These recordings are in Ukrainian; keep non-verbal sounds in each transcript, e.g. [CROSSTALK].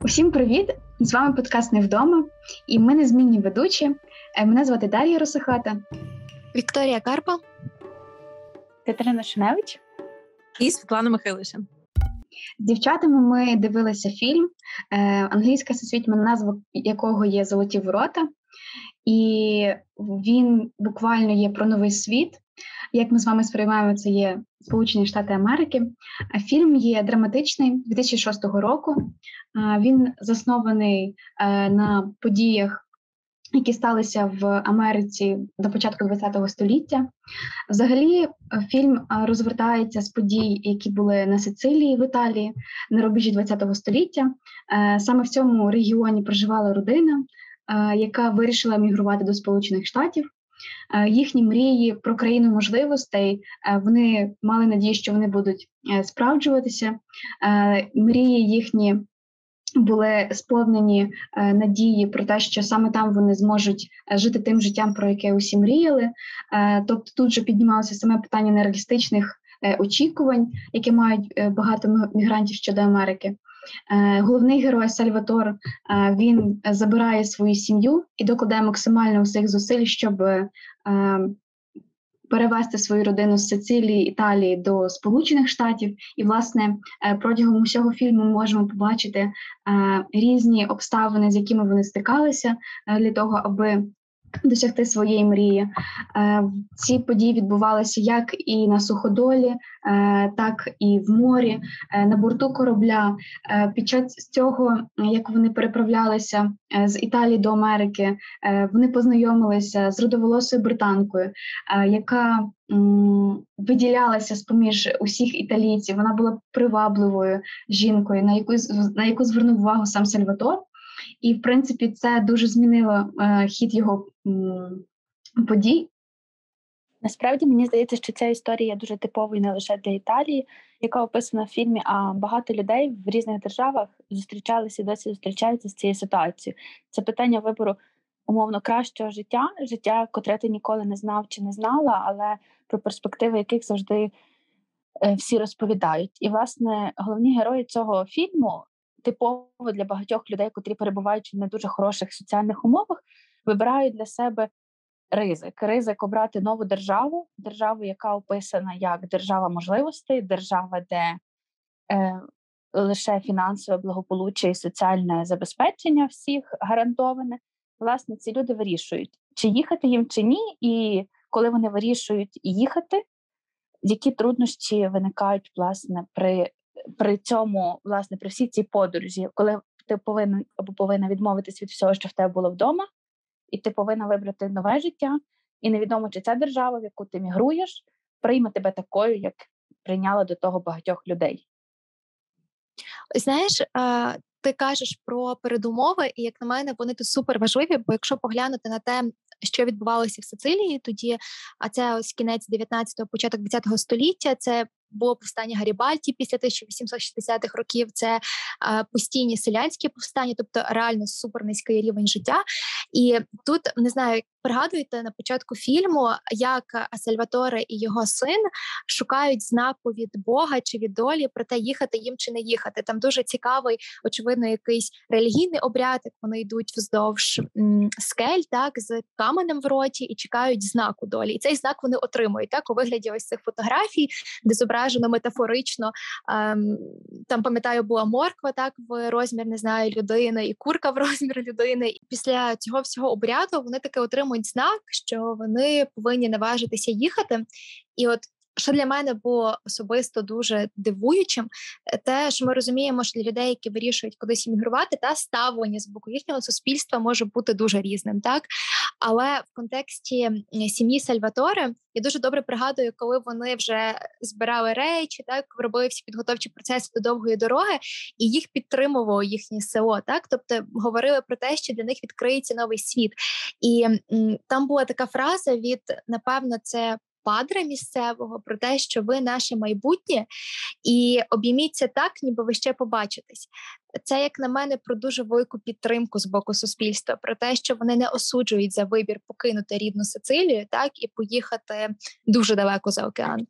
Усім привіт! З вами подкаст «Не вдома» і ми незмінні ведучі. Е, мене звати Дар'я Росохата, Вікторія Карпа, Катерина Шиневич і Світлана Михайлишин. З дівчатами ми дивилися фільм, е, англійська всесвітня назва якого є Золоті ворота, і він буквально є про новий світ. Як ми з вами сприймаємо, це є Сполучені Штати Америки. Фільм є драматичний 2006 року. Він заснований е, на подіях. Які сталися в Америці до початку ХХ століття. Взагалі, е, фільм е, розвертається з подій, які були на Сицилії в Італії на рубежі ХХ століття. Саме в цьому регіоні проживала родина, яка вирішила мігрувати до Сполучених Штатів. Е, їхні мрії про країну можливостей. Е, вони мали надію, що вони будуть е, справджуватися. Мрії їхні. Були сповнені надії про те, що саме там вони зможуть жити тим життям, про яке усі мріяли. Тобто тут же піднімалося саме питання нереалістичних очікувань, які мають багато мігрантів щодо Америки. Е, головний герой Сальватор е, він забирає свою сім'ю і докладає максимально усіх зусиль, щоб е, перевести свою родину з Сицилії, Італії до Сполучених Штатів. І, власне, протягом усього фільму ми можемо побачити різні обставини, з якими вони стикалися, для того, аби Досягти своєї мрії. Е, ці події відбувалися як і на суходолі, е, так і в морі, е, на борту корабля. Під час цього, як вони переправлялися з Італії до Америки, вони познайомилися з родоволосою британкою, яка виділялася з поміж усіх італійців. Вона була привабливою жінкою, на яку на яку звернув увагу сам Сальватор. І, в принципі, це дуже змінило е, хід його подій. Насправді мені здається, що ця історія дуже типовою не лише для Італії, яка описана в фільмі, а багато людей в різних державах зустрічалися і досі зустрічаються з цією ситуацією. Це питання вибору умовно кращого життя, життя, котре ти ніколи не знав чи не знала, але про перспективи яких завжди е, всі розповідають. І, власне, головні герої цього фільму типово для багатьох людей, котрі перебувають в не дуже хороших соціальних умовах, вибирають для себе ризик. Ризик обрати нову державу, державу, яка описана як держава можливостей, держава, де е, лише фінансове благополуччя і соціальне забезпечення всіх гарантоване. Власне, ці люди вирішують, чи їхати їм, чи ні, і коли вони вирішують їхати, які труднощі виникають власне при при цьому, власне, при всій цій подорожі, коли ти повинен або повинна відмовитись від всього, що в тебе було вдома, і ти повинна вибрати нове життя, і невідомо, чи ця держава, в яку ти мігруєш, прийме тебе такою, як прийняла до того багатьох людей. Знаєш, ти кажеш про передумови, і як на мене, вони тут супер важливі, бо якщо поглянути на те, що відбувалося в Сицилії тоді, а це ось кінець 19-го, початок 20-го століття, це було повстання Гарібальті після 1860-х років. Це постійні селянські повстання, тобто реально супернизький рівень життя. І тут не знаю, пригадуєте на початку фільму, як Сальваторе і його син шукають знаку від Бога чи від долі про те, їхати їм чи не їхати. Там дуже цікавий, очевидно, якийсь релігійний обряд, як вони йдуть вздовж скель, так з каменем в роті і чекають знаку долі. І цей знак вони отримують так у вигляді ось цих фотографій, де зображено метафорично. Ем, там пам'ятаю, була морква так в розмір не знаю людини, і курка в [LAUGHS] розмір людини. І після цього всього обряду вони таки отримують отримують знак, що вони повинні наважитися їхати. І от що для мене було особисто дуже дивуючим, е, те, що ми розуміємо, що для людей, які вирішують кудись іммігрувати, та ставлення з боку їхнього суспільства може бути дуже різним, так але в контексті сім'ї Сальватори я дуже добре пригадую, коли вони вже збирали речі, так робили всі підготовчі процеси до довгої дороги, і їх підтримувало їхнє село. Так, тобто говорили про те, що для них відкриється новий світ, і м, там була така фраза від напевно, це падре місцевого про те, що ви наше майбутнє, і обійміться так, ніби ви ще побачитесь. Це, як на мене, про дуже велику підтримку з боку суспільства, про те, що вони не осуджують за вибір покинути рідну Сицилію, так і поїхати дуже далеко за океан.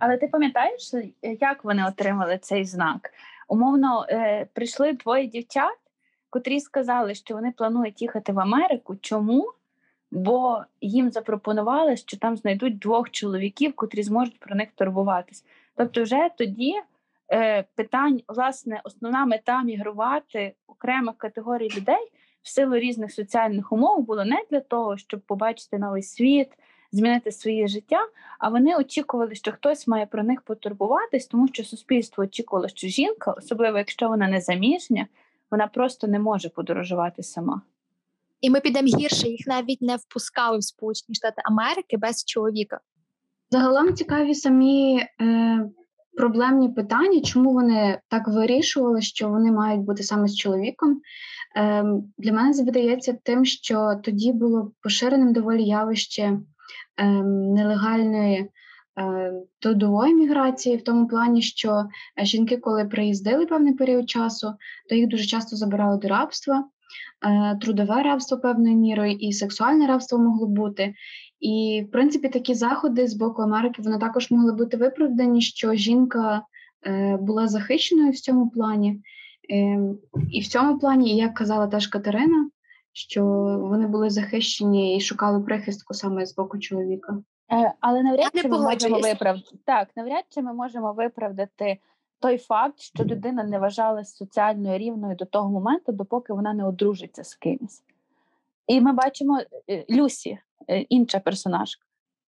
Але ти пам'ятаєш, як вони отримали цей знак? Умовно, е, прийшли двоє дівчат, котрі сказали, що вони планують їхати в Америку. Чому? Бо їм запропонували, що там знайдуть двох чоловіків, котрі зможуть про них турбуватись. Тобто, вже тоді е, питань, власне, основна мета мігрувати окремих категорій людей в силу різних соціальних умов було не для того, щоб побачити новий світ, змінити своє життя. А вони очікували, що хтось має про них потурбуватись, тому що суспільство очікувало, що жінка, особливо якщо вона не заміжня, вона просто не може подорожувати сама. І ми підемо гірше, їх навіть не впускали в Сполучені Штати Америки без чоловіка. Загалом цікаві самі е, проблемні питання, чому вони так вирішували, що вони мають бути саме з чоловіком. Е, Для мене здається тим, що тоді було поширеним доволі явище е, нелегальної. Е, трудової міграції в тому плані, що жінки, коли приїздили певний період часу, то їх дуже часто забирали до рабства, е, трудове рабство певною мірою і сексуальне рабство могло бути. І, в принципі, такі заходи з боку Америки вони також могли бути виправдані, що жінка е, була захищеною в цьому плані. І в цьому плані, як казала теж Катерина, що вони були захищені і шукали прихистку саме з боку чоловіка. Е, але навряд чи ми можемо виправдати так, навряд чи ми можемо виправдати той факт, що людина не вважалася соціально рівною до того моменту, допоки вона не одружиться з кимось. І ми бачимо е, Люсі, е, інша персонажка.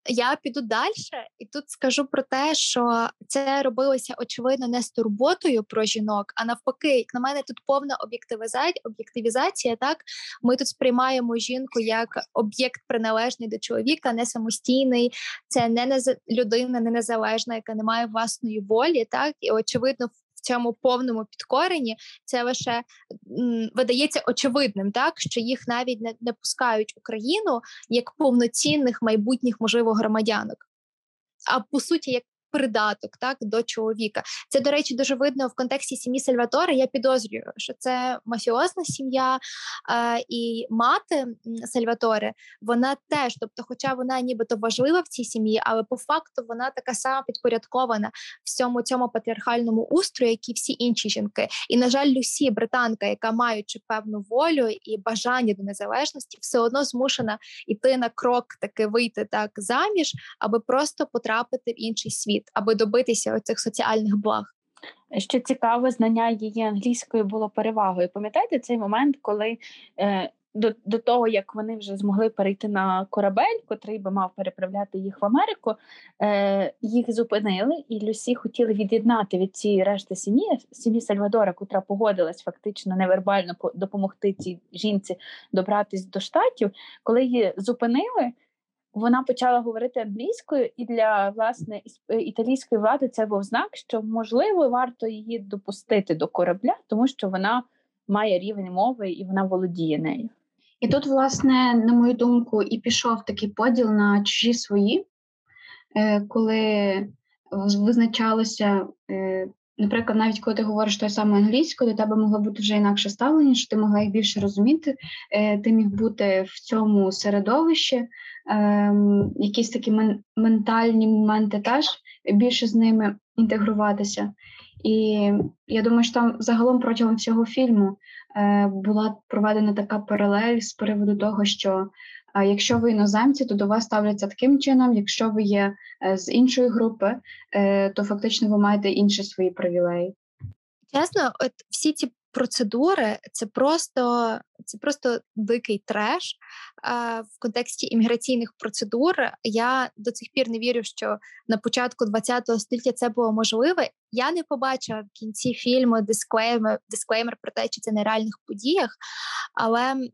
Я піду далі і тут скажу про те, що це робилося очевидно не з турботою про жінок, а навпаки, як на мене, тут повна об'єктивізація. Об'єктивізація. Так ми тут сприймаємо жінку як об'єкт приналежний до чоловіка, не самостійний. Це не людина, не незалежна, яка не має власної волі. Так і очевидно, цьому повному підкоренні це лише видається очевидним, так що їх навіть не, не пускають Україну як повноцінних майбутніх можливо громадянок. А по суті, як придаток так до чоловіка. Це, до речі, дуже видно в контексті сім'ї Сальватори. Я підозрюю, що це мафіозна сім'я е, і мати Сальватори, вона теж, тобто, хоча вона нібито важлива в цій сім'ї, але по факту вона така сама підпорядкована всьому цьому патріархальному устрою, як і всі інші жінки. І на жаль, Люсі, британка, яка маючи певну волю і бажання до незалежності, все одно змушена йти на крок, таки вийти так заміж, аби просто потрапити в інший світ світ, аби добитися цих соціальних благ. Що цікаве, знання її англійської було перевагою. Пам'ятаєте цей момент, коли е, до до того, як вони вже змогли перейти на корабель, котрий би мав переправляти їх в Америку, е, їх зупинили, і Люсі хотіли від'єднати від цієї решти сім'ї сім'ї Сальвадора, котра погодилась фактично невербально допомогти цій жінці добратись до штатів. Коли її зупинили, вона почала говорити англійською, і для власне е, італійської влади це був знак, що можливо варто її допустити до корабля, тому що вона має рівень мови і вона володіє нею. І тут, власне, на мою думку, і пішов такий поділ на чужі свої, е, коли визначалося, е, наприклад, навіть коли ти говориш той самою англійською, до тебе могло бути вже інакше ставлення, що ти могла їх більше розуміти, ти міг бути в цьому середовищі, ем, якісь такі ментальні моменти теж більше з ними інтегруватися. І я думаю, що там загалом протягом всього фільму е, була проведена така паралель з приводу того, що е, якщо ви іноземці, то до вас ставляться таким чином, якщо ви є е, з іншої групи, е, то фактично ви маєте інші свої привілеї. Чесно, от всі ці процедури це просто це просто дикий треш в контексті імміграційних процедур. Я до цих пір не вірю, що на початку ХХ століття це було можливе. Я не побачила в кінці фільму дисклеймер, дисклеймер про те, чи це на реальних подіях, але м,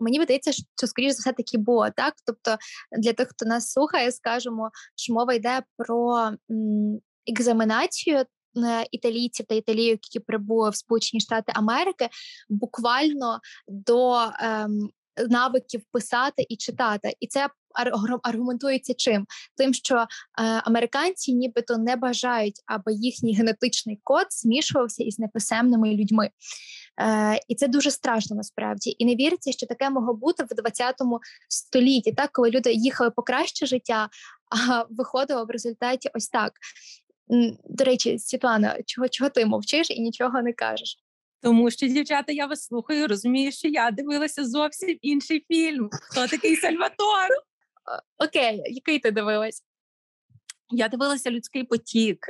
мені видається, що скоріш за все таки було так. Тобто для тих, хто нас слухає, скажемо, що мова йде про м, екзаменацію італійців та італійок, які прибули в Сполучені Штати Америки, буквально до ем, навиків писати і читати, і це аргументується чим? Тим, що е, американці нібито не бажають, аби їхній генетичний код змішувався із неписемними людьми. Е, І це дуже страшно насправді. І не віриться, що таке могло бути в 20 столітті, так коли люди їхали по краще життя, а виходило в результаті ось так. До речі, Світлана, чого чого ти мовчиш і нічого не кажеш? Тому що, дівчата, я вас слухаю, розумію, що я дивилася зовсім інший фільм. Хто такий Сальватор? Окей, який ти дивилась? Я дивилася людський потік.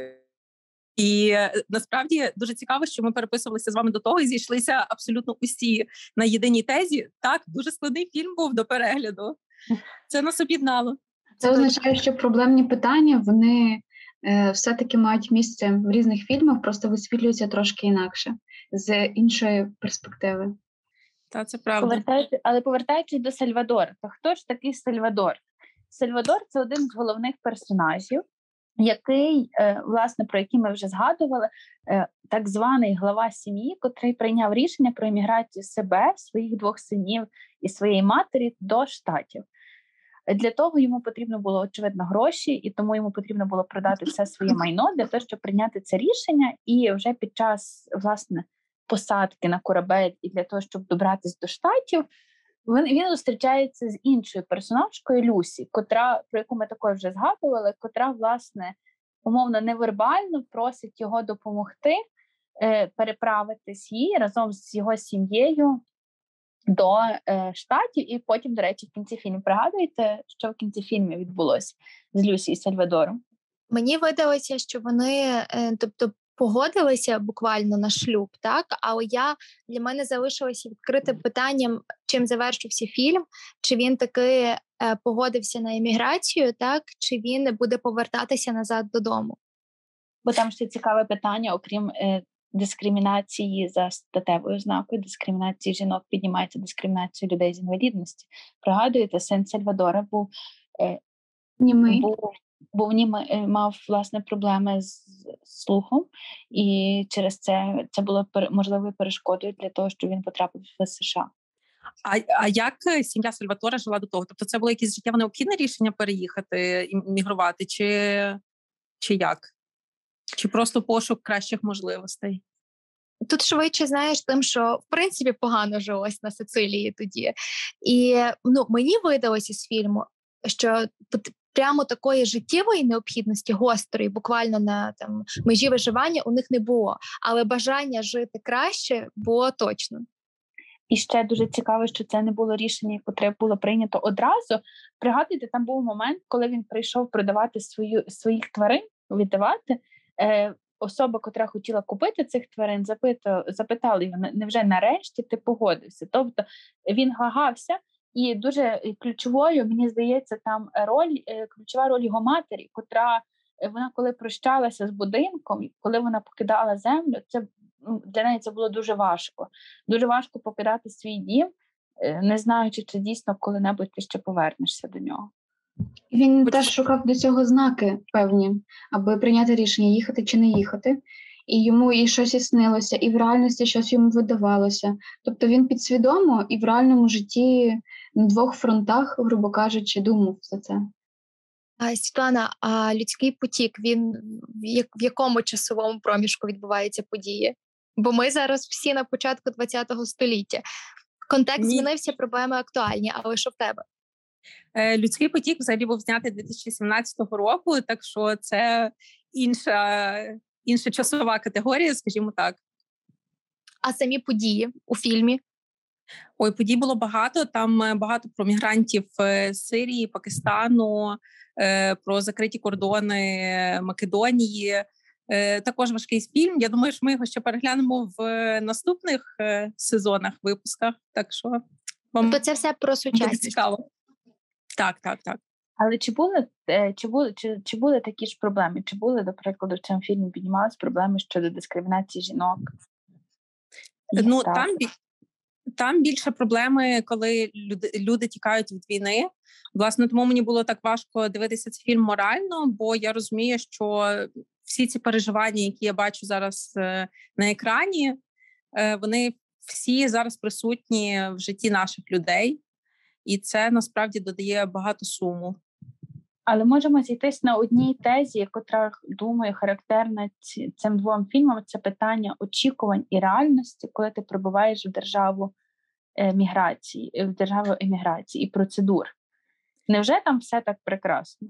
І е, насправді дуже цікаво, що ми переписувалися з вами до того і зійшлися абсолютно усі на єдиній тезі. Так, дуже складний фільм був до перегляду. Це нас об'єднало. Це означає, що проблемні питання вони все-таки мають місце в різних фільмах, просто висвітлюються трошки інакше, з іншої перспективи. Та це правда. Повертаючи, але повертаючись до Сальвадора, то хто ж такий Сальвадор? Сальвадор це один з головних персонажів, який, е, власне, про який ми вже згадували, е, так званий глава сім'ї, котрий прийняв рішення про еміграцію себе, своїх двох синів і своєї матері до штатів. Для того йому потрібно було очевидно гроші, і тому йому потрібно було продати все своє майно для того, щоб прийняти це рішення. І вже під час власне посадки на корабель і для того, щоб добратися до штатів, він він зустрічається з іншою персонажкою Люсі, котра про яку ми також вже згадували, котра власне умовно невербально просить його допомогти е, переправитись їй разом з його сім'єю до е, штатів. І потім, до речі, в кінці фільму пригадуєте, що в кінці фільму відбулося з Люсі і Сальвадором. Мені видалося, що вони, е, тобто, погодилися буквально на шлюб, так але я для мене залишилося відкритим питанням, чим завершився фільм, чи він таки е, погодився на еміграцію, так чи він буде повертатися назад додому. Бо там ще цікаве питання, окрім е, дискримінації за статевою ознакою, дискримінації жінок піднімається дискримінацію людей з інвалідності. Пригадуєте, син Сальвадора був е, Німий. був бо в е, мав власне проблеми з слухом, і через це це було можливою перешкодою для того, щоб він потрапив в США. А а як е, сім'я Сальватора жила до того? Тобто, це було якесь життєво необхідне рішення переїхати і мігрувати, чи, чи як? Чи просто пошук кращих можливостей? Тут швидше знаєш, тим, що в принципі погано жилось на Сицилії тоді. І ну мені видалося з фільму, що прямо такої життєвої необхідності, гострої, буквально на там межі виживання, у них не було. Але бажання жити краще було точно. І ще дуже цікаво, що це не було рішення, яке було прийнято одразу. Пригадуйте, там був момент, коли він прийшов продавати свою своїх тварин, віддавати. Е, Особа, котра хотіла купити цих тварин, запитала, запитали його, невже нарешті ти погодився? Тобто він вагався, і дуже е, ключовою, мені здається, там роль, е, ключова роль його матері, котра е, вона коли прощалася з будинком, коли вона покидала землю, це ну, для неї це було дуже важко. Дуже важко покидати свій дім, не знаючи, чи дійсно коли-небудь ти ще повернешся до нього. Він Хоч... теж шукав до цього знаки певні, аби прийняти рішення, їхати чи не їхати. І йому і щось і снилося, і в реальності щось йому видавалося. Тобто він підсвідомо і в реальному житті на двох фронтах, грубо кажучи, думав за це. А, Світлана, а людський потік він в якому часовому проміжку відбуваються події? Бо ми зараз всі на початку ХХ століття. Контекст Ні. змінився, проблеми актуальні, але що в тебе? Е, людський потік взагалі був знятий 2017 року, так що це інша інша часова категорія, скажімо так. А самі події у фільмі? Ой, подій було багато. Там е, багато про мігрантів е, з Сирії, Пакистану, про закриті кордони Македонії. Також важкий фільм. Я думаю, що ми його ще переглянемо в наступних сезонах, випусках. Так що вам тобто це все про сучасність. цікаво. Так, так, так. Але чи були чи були чи, чи були такі ж проблеми? Чи були, до прикладу, в цьому фільмі піднімались проблеми щодо дискримінації жінок? Ну там там більше проблеми, коли люди люди тікають від війни. Власне, тому мені було так важко дивитися цей фільм морально, бо я розумію, що всі ці переживання, які я бачу зараз е, на екрані, е, вони всі зараз присутні в житті наших людей, і це насправді додає багато суму. Але можемо зійтись на одній тезі, яка думаю, характерна цим двом фільмам. Це питання очікувань і реальності, коли ти прибуваєш в державу е, міграції, в державу еміграції і процедур. Невже там все так прекрасно?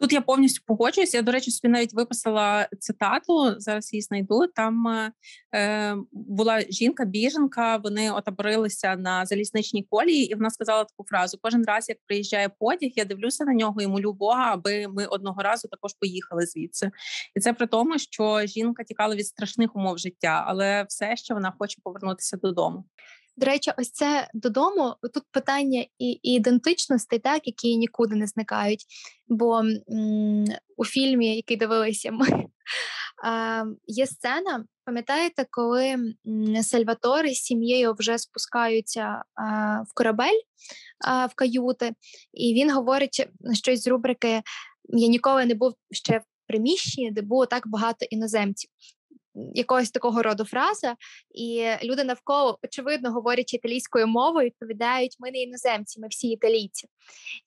Тут я повністю погоджуюсь. Я, до речі, собі навіть виписала цитату. Зараз її знайду. Там е, була жінка-біженка. Вони отаборилися на залізничній колії, і вона сказала таку фразу: кожен раз, як приїжджає потяг, я дивлюся на нього і молю Бога, аби ми одного разу також поїхали звідси. І це при тому, що жінка тікала від страшних умов життя, але все ще вона хоче повернутися додому. До речі, ось це додому. Тут питання і, і ідентичностей, так які нікуди не зникають. Бо м- у фільмі, який дивилися ми, є сцена. Пам'ятаєте, коли Сальватори з сім'єю вже спускаються в корабель в каюти, і він говорить щось з рубрики Я ніколи не був ще в приміщенні, де було так багато іноземців якогось такого роду фраза, і люди навколо очевидно говорять італійською мовою, відповідають: ми не іноземці, ми всі італійці.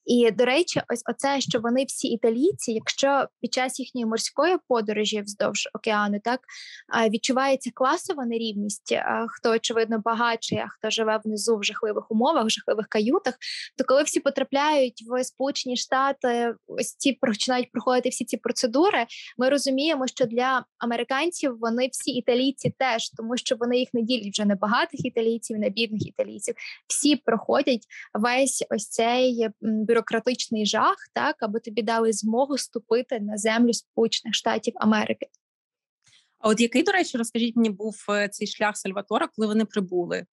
І до речі, ось оце, що вони всі італійці, якщо під час їхньої морської подорожі вздовж океану так відчувається класова нерівність, хто очевидно багатший, а хто живе внизу в жахливих умовах, в жахливих каютах, то коли всі потрапляють в Сполучені Штати, ось ці починають проходити всі ці процедури, ми розуміємо, що для американців вони всі італійці теж, тому що вони їх не ділять вже не багатих італійців, не бідних італійців. Всі проходять весь ось цей бюрократичний жах, так аби тобі дали змогу ступити на землю Сполучених Штатів Америки. А от який, до речі, розкажіть мені, був е, цей шлях Сальватора, коли вони прибули?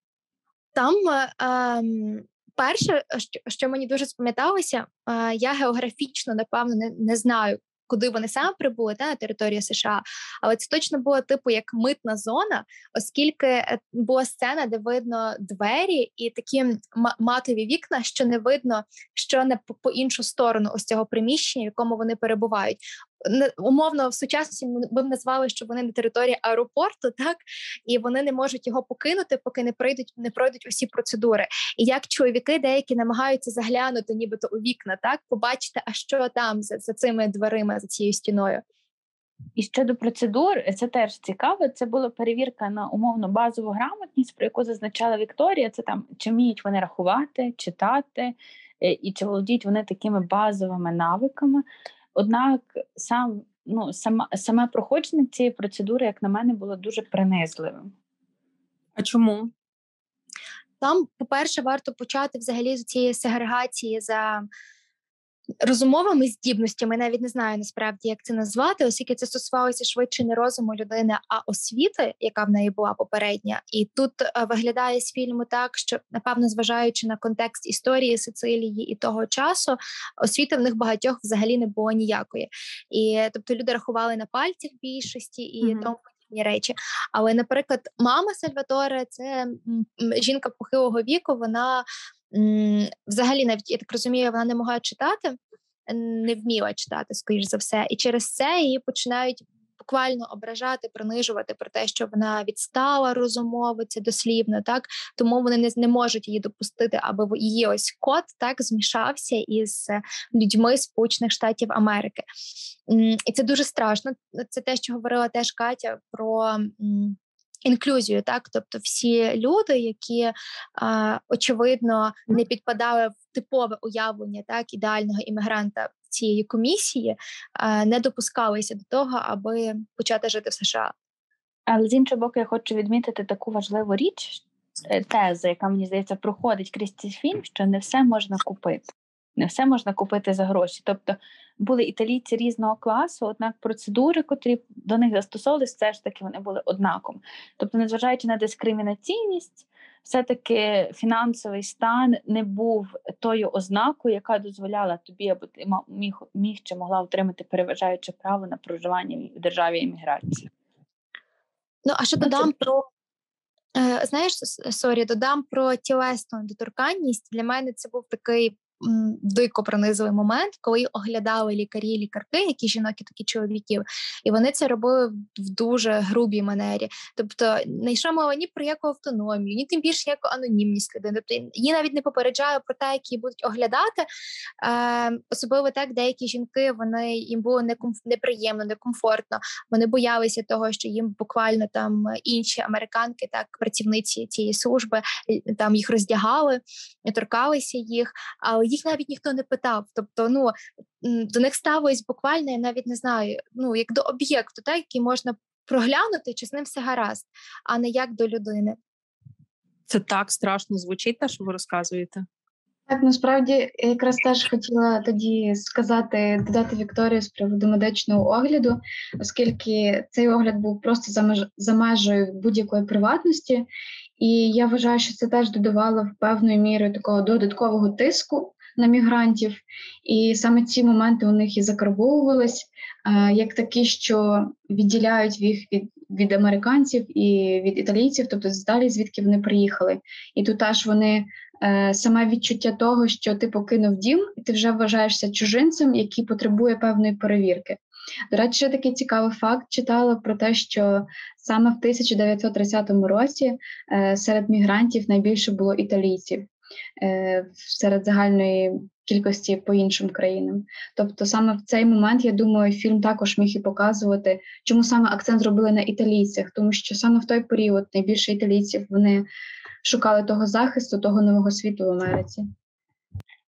Там е, ем, перше, що мені дуже спам'яталося, е, я географічно напевно не, не знаю, куди вони саме прибули та на територію США, але це точно було типу як митна зона, оскільки е, була сцена, де видно двері і такі матові вікна, що не видно, що не по іншу сторону ось цього приміщення, в якому вони перебувають умовно в сучасності ми б назвали, що вони на території аеропорту, так і вони не можуть його покинути, поки не пройдуть, не пройдуть усі процедури. І як чоловіки деякі намагаються заглянути, нібито у вікна, так побачити, а що там за, за цими дверима, за цією стіною. І щодо процедур, це теж цікаво. Це була перевірка на умовно базову грамотність, про яку зазначала Вікторія. Це там чи вміють вони рахувати, читати, е, і чи володіють вони такими базовими навиками. Однак сам ну сама саме проходження цієї процедури, як на мене, було дуже принизливим. А чому? Там, по-перше, варто почати взагалі з цієї сегрегації за розумовими здібностями, навіть не знаю насправді, як це назвати, оскільки це стосувалося швидше не розуму людини, а освіти, яка в неї була попередня. І тут е, виглядає з фільму так, що напевно, зважаючи на контекст історії Сицилії і того часу, освіти в них багатьох взагалі не було ніякої. І тобто люди рахували на пальцях більшості і mm-hmm. тому. Речі, але, наприклад, мама Сальваторе, це жінка похилого віку. Вона взагалі, навіть я так розумію, вона не могла читати, не вміла читати, скоріш за все, і через це її починають. Буквально ображати, принижувати про те, що вона відстала розумовиця дослівно, так тому вони не не можуть її допустити, аби її ось код так змішався із людьми Сполучених Штатів Америки, і це дуже страшно. Це те, що говорила теж Катя про інклюзію, так тобто всі люди, які очевидно не підпадали в типове уявлення так ідеального іммігранта цієї комісії, не допускалися до того, аби почати жити в США. Але з іншого боку, я хочу відмітити таку важливу річ, е, теза, яка мені здається проходить крізь цей фільм, що не все можна купити. Не все можна купити за гроші. Тобто були італійці різного класу, однак процедури, котрі до них застосовувалися, все ж таки вони були однаковими. Тобто, незважаючи на дискримінаційність, все-таки фінансовий стан не був тою ознакою, яка дозволяла тобі, аби ти міг, міг чи могла отримати переважаюче право на проживання в державі імміграції. Ну, а що додам про. Е, знаєш, sorry, додам про тілесну недоторканність. Для мене це був такий дико пронизливий момент, коли оглядали лікарі лікарки, які жінок і такі чоловіків, і вони це робили в дуже грубій манері. Тобто не йшла мова ні про яку автономію, ні тим більше яку анонімність людини. Тобто її навіть не попереджаю про те, які будуть оглядати. Е, Особливо так, деякі жінки вони їм було некомф... неприємно, некомфортно. Вони боялися того, що їм буквально там інші американки, так працівниці цієї служби, там їх роздягали, торкалися їх. Але їх навіть ніхто не питав. Тобто, ну до них ставились буквально, я навіть не знаю, ну як до об'єкту, так, який можна проглянути, чи з ним все гаразд, а не як до людини. Це так страшно звучить, те, що ви розказуєте. Так, насправді я якраз теж хотіла тоді сказати, додати Вікторію з приводу медичного огляду, оскільки цей огляд був просто за меж за межею будь-якої приватності, і я вважаю, що це теж додавало в певною мірою такого додаткового тиску на мігрантів, і саме ці моменти у них і закарбовувались е, як такі, що відділяють їх від від американців і від італійців, тобто далі звідки вони приїхали. І тут аж вони е, саме відчуття того, що ти покинув дім, і ти вже вважаєшся чужинцем, який потребує певної перевірки. До речі, ще такий цікавий факт читала про те, що саме в 1930 році е, серед мігрантів найбільше було італійців. Е, серед загальної кількості по іншим країнам. Тобто, саме в цей момент я думаю, фільм також міг і показувати, чому саме акцент зробили на італійцях, тому що саме в той період найбільше італійців вони шукали того захисту, того нового світу в Америці.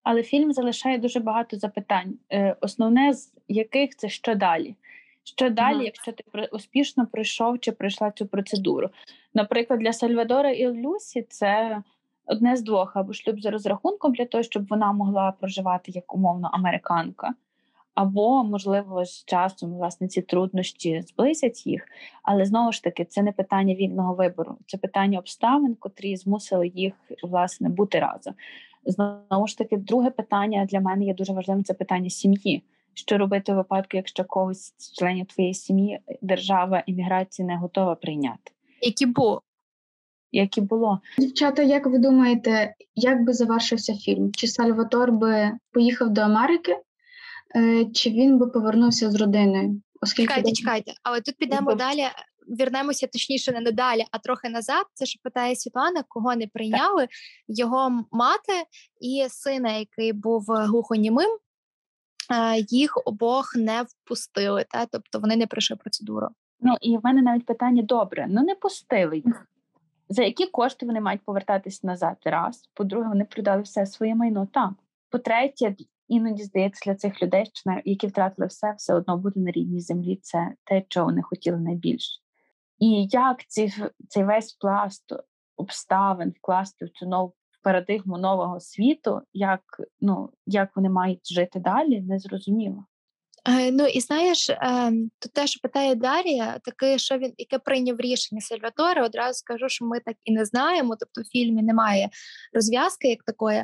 Але фільм залишає дуже багато запитань. Е, основне з яких це що далі? Що далі, якщо ти успішно пройшов чи пройшла цю процедуру? Наприклад, для Сальвадора і Люсі це одне з двох або шлюб за розрахунком для того, щоб вона могла проживати як умовно американка, або, можливо, з часом власне ці труднощі зблизять їх. Але знову ж таки, це не питання вільного вибору, це питання обставин, котрі змусили їх власне бути разом. Знову ж таки, друге питання для мене є дуже важливим це питання сім'ї. Що робити у випадку, якщо когось з членів твоєї сім'ї держава імміграції не готова прийняти? Які бо як і було. Дівчата, як ви думаєте, як би завершився фільм? Чи Сальватор би поїхав до Америки, е, чи він би повернувся з родиною? Оскільки Чекайте, чекайте, але тут підемо далі. Вернемося точніше не далі, а трохи назад. Це що питає Світлана, кого не прийняли так. його мати і сина, який був глухонімим, е, їх обох не впустили, та тобто вони не пройшли процедуру. Ну і в мене навіть питання добре: ну не пустили їх за які кошти вони мають повертатись назад. Раз. По-друге, вони продали все своє майно. Так. По-третє, іноді здається для цих людей, які втратили все, все одно бути на рідній землі. Це те, чого вони хотіли найбільше. І як ці, цей весь пласт обставин вкласти в цю нову парадигму нового світу, як ну, як вони мають жити далі, не зрозуміло. Ну і знаєш, ем, то те, що питає Дарія, таке, що він яке прийняв рішення Сальватора, одразу скажу, що ми так і не знаємо. Тобто в фільмі немає розв'язки як такої.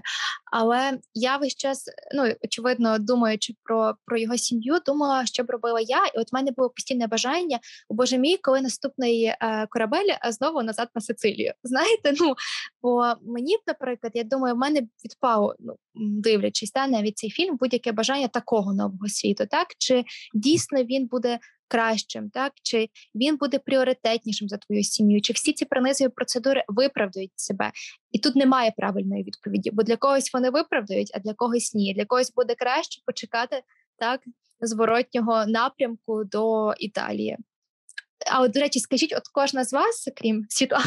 Але я весь час, ну очевидно, думаючи про про його сім'ю, думала, що б робила я. І от в мене було постійне бажання, о Боже мій, коли наступний е, корабель знову назад на Сицилію. [LAUGHS] Знаєте, ну бо мені, наприклад, я думаю, в мене відпало, ну дивлячись та навіть цей фільм, будь-яке бажання такого нового світу, так чи дійсно він буде кращим, так чи він буде пріоритетнішим за твою сім'ю, чи всі ці принизові процедури виправдають себе, і тут немає правильної відповіді, бо для когось вони виправдають, а для когось ні. Для когось буде краще почекати так зворотнього напрямку до Італії. А от, до речі, скажіть, от кожна з вас, крім Світлани,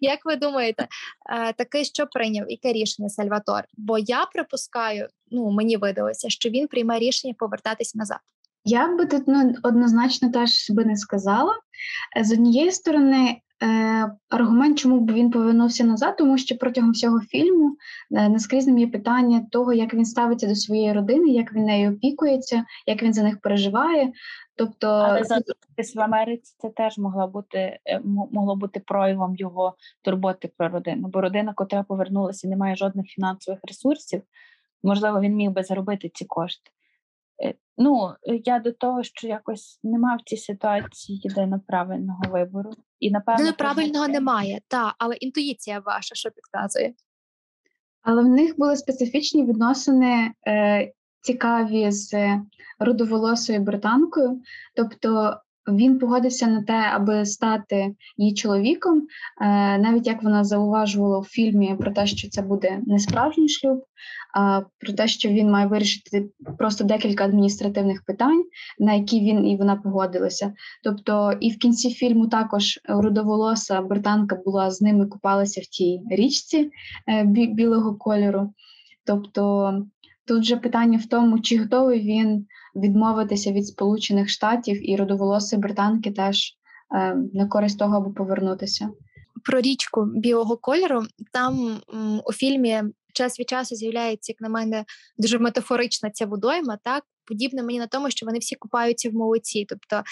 як ви думаєте, е, таке що прийняв яке рішення Сальватор? Бо я припускаю, ну мені видалося, що він прийме рішення повертатись назад. Я би тут ну, однозначно теж би не сказала. Е, з однієї сторони, е, аргумент, чому б він повернувся назад, тому що протягом всього фільму е, наскрізним є питання того, як він ставиться до своєї родини, як він нею опікується, як він за них переживає. Тобто, Але в Америці це теж могло бути е, могло бути проявом його турботи про родину. Бо родина, котра повернулася, не має жодних фінансових ресурсів, можливо, він міг би заробити ці кошти. Е, ну, я до того, що якось нема в цій ситуації єдино правильного вибору. І напевно правильного немає, так, але інтуїція ваша, що підказує. Але в них були специфічні відносини е, цікаві з рудоволосою британкою, тобто він погодився на те, аби стати її чоловіком, е, навіть як вона зауважувала в фільмі про те, що це буде не справжній шлюб, а про те, що він має вирішити просто декілька адміністративних питань, на які він і вона погодилася. Тобто, і в кінці фільму також рудоволоса британка була з ними купалася в тій річці е, білого кольору. Тобто тут же питання в тому, чи готовий він відмовитися від Сполучених Штатів і родоволоси британки теж е, на користь того, аби повернутися. Про річку білого кольору там м, у фільмі час від часу з'являється, як на мене, дуже метафорична ця водойма, так подібне мені на тому, що вони всі купаються в молоці. Тобто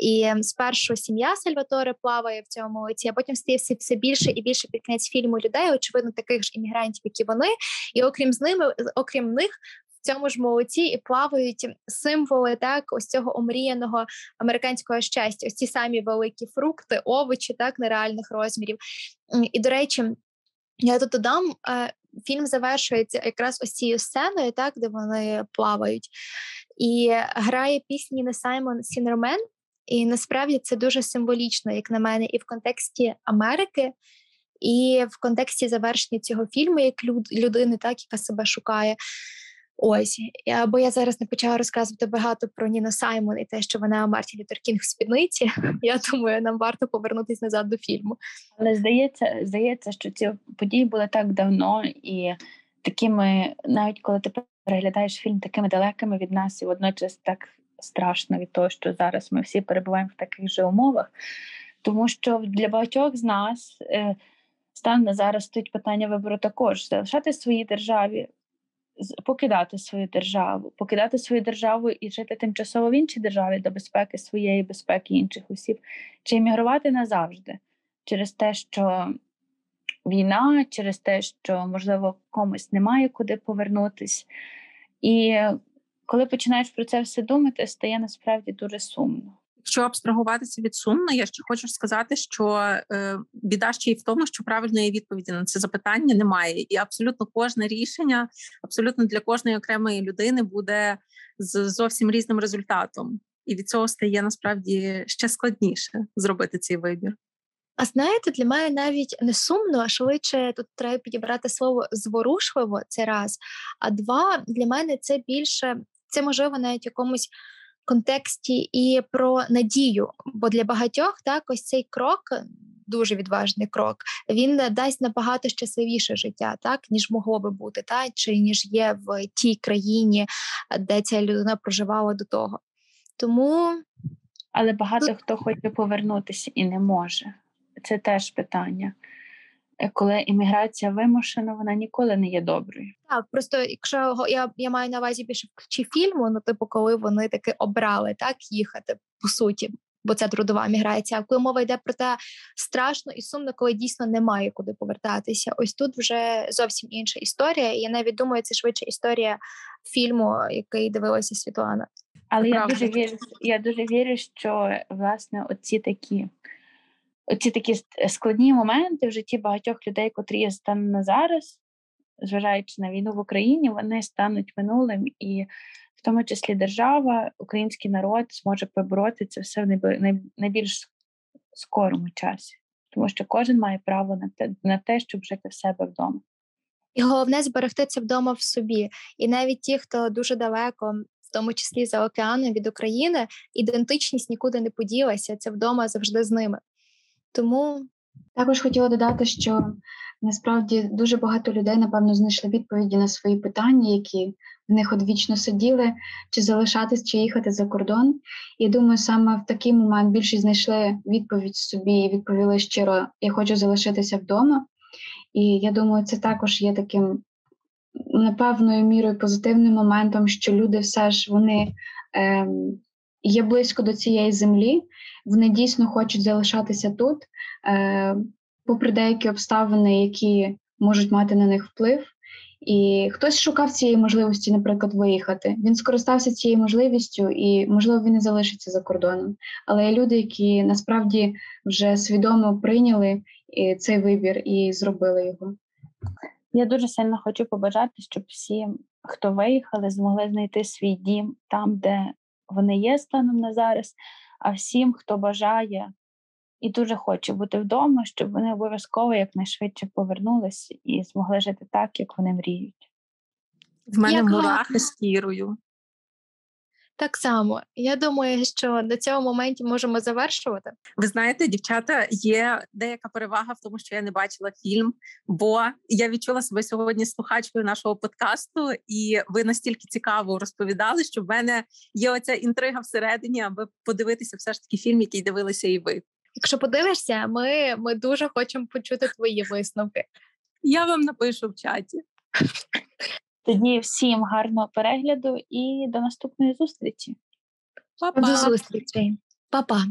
і спершу сім'я Сальваторе плаває в цьому молоці, а потім стає все, все більше і більше під кінець фільму людей, очевидно, таких ж іммігрантів, як і вони, і окрім з ними, окрім них. В цьому ж молоці і плавають символи так ось цього омріяного американського щастя, ось ці самі великі фрукти, овочі, так нереальних розмірів. І до речі, я тут додам е, фільм завершується якраз ось цією сценою, так де вони плавають, і грає пісня Ніни Саймон Sinnerman. І насправді це дуже символічно, як на мене, і в контексті Америки, і в контексті завершення цього фільму, як люд, людини, так яка себе шукає. Ось, бо я зараз не почала розказувати багато про Ніну Саймон і те, що вона Мартін Лютер Кінг в спідниці. [LAUGHS] Я думаю, нам варто повернутися назад до фільму. Але здається, здається, що ці події були так давно і такими, навіть коли ти переглядаєш фільм такими далекими від нас, і водночас так страшно від того, що зараз ми всі перебуваємо в таких же умовах, тому що для багатьох з нас. Е, Стан на зараз стоїть питання вибору також залишати своїй державі покидати свою державу, покидати свою державу і жити тимчасово в іншій державі до безпеки своєї безпеки інших осіб, чи емігрувати назавжди через те, що війна, через те, що можливо комусь немає куди повернутись. І коли починаєш про це все думати, стає насправді дуже сумно. Якщо абстрагуватися від сумно, я ще хочу сказати, що е, біда ще й в тому, що правильної відповіді на це запитання немає, і абсолютно кожне рішення, абсолютно для кожної окремої людини буде з зовсім різним результатом, і від цього стає насправді ще складніше зробити цей вибір. А знаєте, для мене навіть не сумно, а швидше тут треба підібрати слово зворушливо це раз. А два для мене це більше це можливо навіть якомусь контексті і про надію. Бо для багатьох так ось цей крок. Дуже відважний крок. Він дасть набагато щасливіше життя, так ніж могло би бути, так чи ніж є в тій країні, де ця людина проживала до того. Тому але багато хто хоче повернутися і не може. Це теж питання. Е, коли імміграція вимушена, вона ніколи не є доброю. Так, просто якщо я я маю на увазі більше чи фільму, ну типу, коли вони таки обрали так їхати по суті, бо це трудова міграція. А коли мова йде про те страшно і сумно, коли дійсно немає куди повертатися. Ось тут вже зовсім інша історія. І я навіть думаю, це швидше історія фільму, який дивилася Світлана. Але я дуже вірю, я дуже вірю, що власне оці такі оці такі складні моменти в житті багатьох людей, котрі є станом на зараз, зважаючи на війну в Україні, вони стануть минулим, і в тому числі держава, український народ зможе побороти це все в найбільш скорому часі, тому що кожен має право на те, на те, щоб жити в себе вдома. І головне зберегти це вдома в собі. І навіть ті, хто дуже далеко, в тому числі за океаном від України, ідентичність нікуди не поділася. Це вдома завжди з ними. Тому також хотіла додати, що насправді дуже багато людей, напевно, знайшли відповіді на свої питання, які в них одвічно сиділи, чи залишатись, чи їхати за кордон. І думаю, саме в такий момент більшість знайшли відповідь собі і відповіли щиро: я хочу залишитися вдома. І я думаю, це також є таким напевною мірою позитивним моментом, що люди все ж вони. Е, Є близько до цієї землі, вони дійсно хочуть залишатися тут, е, попри деякі обставини, які можуть мати на них вплив. І хтось шукав цієї можливості, наприклад, виїхати. Він скористався цією можливістю, і, можливо, він не залишиться за кордоном. Але є люди, які насправді вже свідомо прийняли е, цей вибір і зробили його. Я дуже сильно хочу побажати, щоб всі, хто виїхали, змогли знайти свій дім там, де вони є станом на зараз а всім, хто бажає і дуже хоче бути вдома, щоб вони обов'язково якнайшвидше повернулись і змогли жити так, як вони мріють. В мене як мурахи з кірою. Так само, я думаю, що на цьому моменті можемо завершувати. Ви знаєте, дівчата, є деяка перевага в тому, що я не бачила фільм, бо я відчула себе сьогодні слухачкою нашого подкасту, і ви настільки цікаво розповідали, що в мене є оця інтрига всередині, аби подивитися все ж таки фільм, який дивилися, і ви. Якщо подивишся, ми, ми дуже хочемо почути твої висновки. Я вам напишу в чаті. [LAUGHS] Тоді всім гарного перегляду і до наступної зустрічі. Па-па. До зустрічі. Па-па.